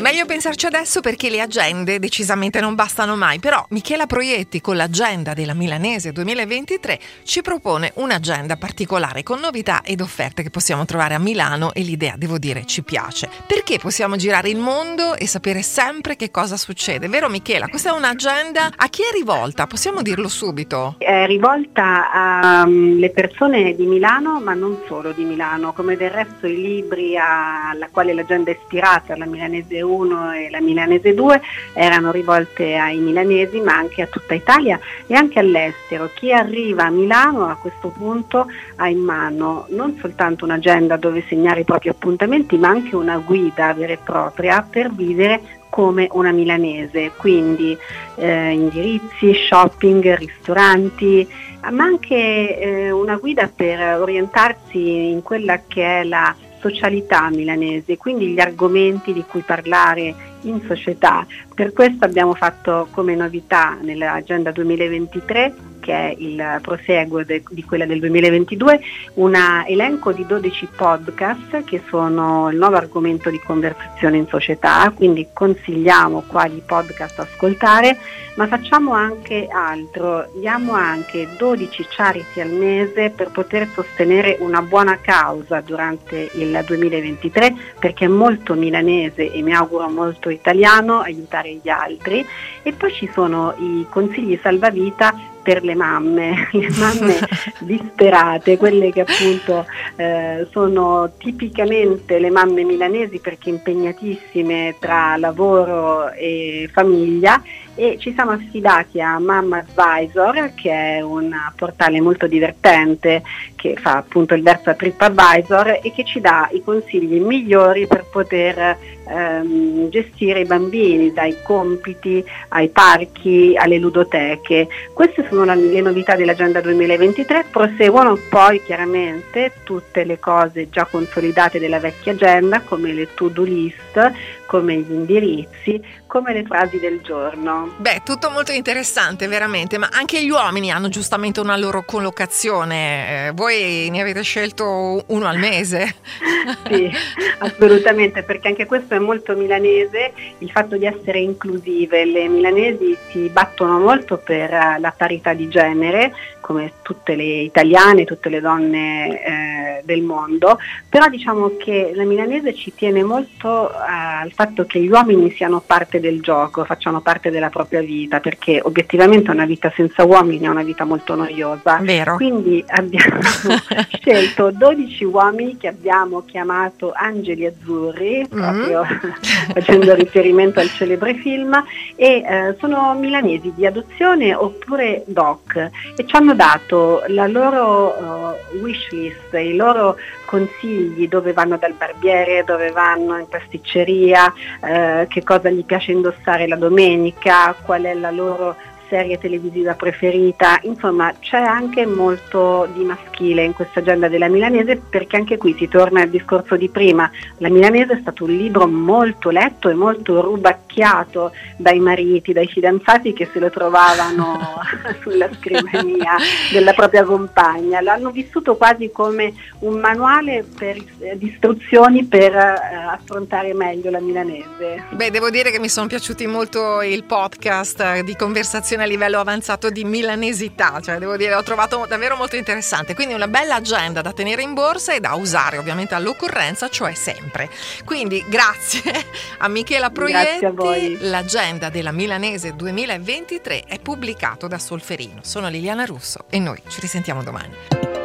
Meglio pensarci adesso perché le agende decisamente non bastano mai, però Michela Proietti con l'agenda della Milanese 2023 ci propone un'agenda particolare con novità ed offerte che possiamo trovare a Milano e l'idea, devo dire, ci piace. Perché possiamo girare il mondo e sapere sempre che cosa succede, vero Michela? Questa è un'agenda a chi è rivolta? Possiamo dirlo subito? È rivolta alle persone di Milano, ma non solo di Milano, come del resto i libri alla quale l'agenda è ispirata, la Milanese 1 e la Milanese 2 erano rivolte ai milanesi ma anche a tutta Italia e anche all'estero. Chi arriva a Milano a questo punto ha in mano non soltanto un'agenda dove segnare i propri appuntamenti ma anche una guida vera e propria per vivere come una milanese, quindi eh, indirizzi, shopping, ristoranti, ma anche eh, una guida per orientarsi in quella che è la socialità milanese, quindi gli argomenti di cui parlare in società. Per questo abbiamo fatto come novità nell'agenda 2023 che è il proseguo de, di quella del 2022, un elenco di 12 podcast che sono il nuovo argomento di conversazione in società, quindi consigliamo quali podcast ascoltare, ma facciamo anche altro, diamo anche 12 charity al mese per poter sostenere una buona causa durante il 2023 perché è molto milanese e mi auguro molto italiano aiutare gli altri. E poi ci sono i consigli salvavita per le mamme, le mamme disperate, quelle che appunto eh, sono tipicamente le mamme milanesi perché impegnatissime tra lavoro e famiglia e ci siamo affidati a Mamma Advisor che è un portale molto divertente che fa appunto il verso a TripAdvisor e che ci dà i consigli migliori per poter ehm, gestire i bambini dai compiti ai parchi alle ludoteche. Queste sono le novità dell'agenda 2023, proseguono poi chiaramente tutte le cose già consolidate della vecchia agenda come le to-do list, come gli indirizzi, come le frasi del giorno. Beh, tutto molto interessante, veramente, ma anche gli uomini hanno giustamente una loro collocazione. Eh, voi ne avete scelto uno al mese? sì, assolutamente, perché anche questo è molto milanese, il fatto di essere inclusive. Le milanesi si battono molto per la parità di genere, come tutte le italiane, tutte le donne eh, del mondo, però diciamo che la milanese ci tiene molto eh, al fatto che gli uomini siano parte del gioco, facciano parte della propria vita, perché obiettivamente una vita senza uomini è una vita molto noiosa. Vero. Quindi abbiamo scelto 12 uomini che abbiamo chiamato Angeli Azzurri, mm-hmm. proprio facendo riferimento al celebre film, e eh, sono milanesi di adozione oppure doc e ci hanno dato la loro uh, wish list, i loro consigli dove vanno dal barbiere, dove vanno in pasticceria, eh, che cosa gli piace indossare la domenica, qual è la loro serie televisiva preferita, insomma c'è anche molto di maschile in questa agenda della milanese perché anche qui si torna al discorso di prima, la milanese è stato un libro molto letto e molto rubacchiato dai mariti, dai fidanzati che se lo trovavano sulla scrivania della propria compagna, l'hanno vissuto quasi come un manuale per, eh, di istruzioni per eh, affrontare meglio la milanese. Beh, devo dire che mi sono piaciuti molto il podcast di conversazione a livello avanzato di milanesità, cioè devo dire, l'ho trovato davvero molto interessante. Quindi una bella agenda da tenere in borsa e da usare ovviamente all'occorrenza, cioè sempre. Quindi grazie a Michela Proietti, a l'agenda della Milanese 2023 è pubblicato da Solferino. Sono Liliana Russo e noi ci risentiamo domani.